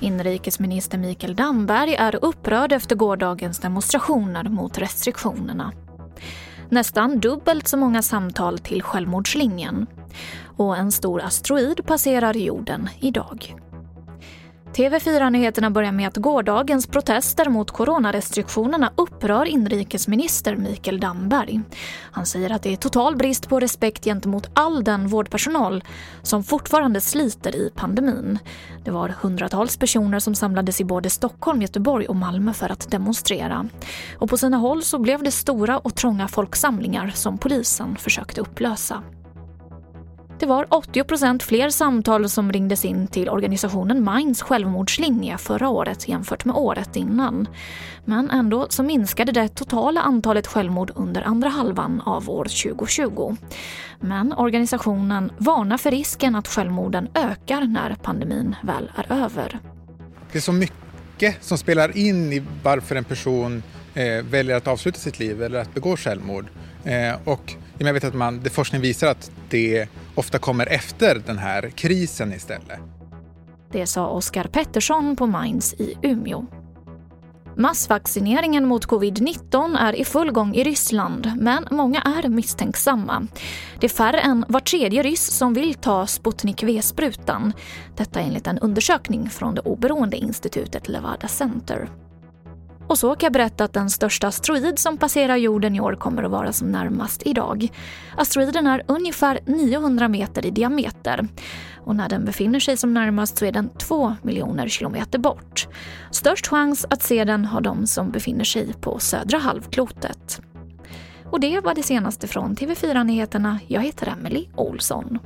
Inrikesminister Mikael Damberg är upprörd efter gårdagens demonstrationer mot restriktionerna. Nästan dubbelt så många samtal till självmordslinjen. Och en stor asteroid passerar jorden idag. TV4-nyheterna börjar med att gårdagens protester mot coronarestriktionerna upprör inrikesminister Mikael Damberg. Han säger att det är total brist på respekt gentemot all den vårdpersonal som fortfarande sliter i pandemin. Det var hundratals personer som samlades i både Stockholm, Göteborg och Malmö för att demonstrera. Och på sina håll så blev det stora och trånga folksamlingar som polisen försökte upplösa. Det var 80% fler samtal som ringdes in till organisationen Minds självmordslinje förra året jämfört med året innan. Men ändå så minskade det totala antalet självmord under andra halvan av år 2020. Men organisationen varnar för risken att självmorden ökar när pandemin väl är över. Det är så mycket som spelar in i varför en person eh, väljer att avsluta sitt liv eller att begå självmord. Eh, och jag vet att man, det forskning visar att det ofta kommer efter den här krisen istället. Det sa Oskar Pettersson på Minds i Umeå. Massvaccineringen mot covid-19 är i full gång i Ryssland, men många är misstänksamma. Det är färre än var tredje ryss som vill ta Sputnik V-sprutan. Detta enligt en undersökning från det oberoende institutet Levada Center. Och så kan jag berätta att den största asteroid som passerar jorden i år kommer att vara som närmast idag. Asteroiden är ungefär 900 meter i diameter. Och när den befinner sig som närmast så är den 2 miljoner kilometer bort. Störst chans att se den har de som befinner sig på södra halvklotet. Och det var det senaste från TV4 Nyheterna. Jag heter Emily Olsson.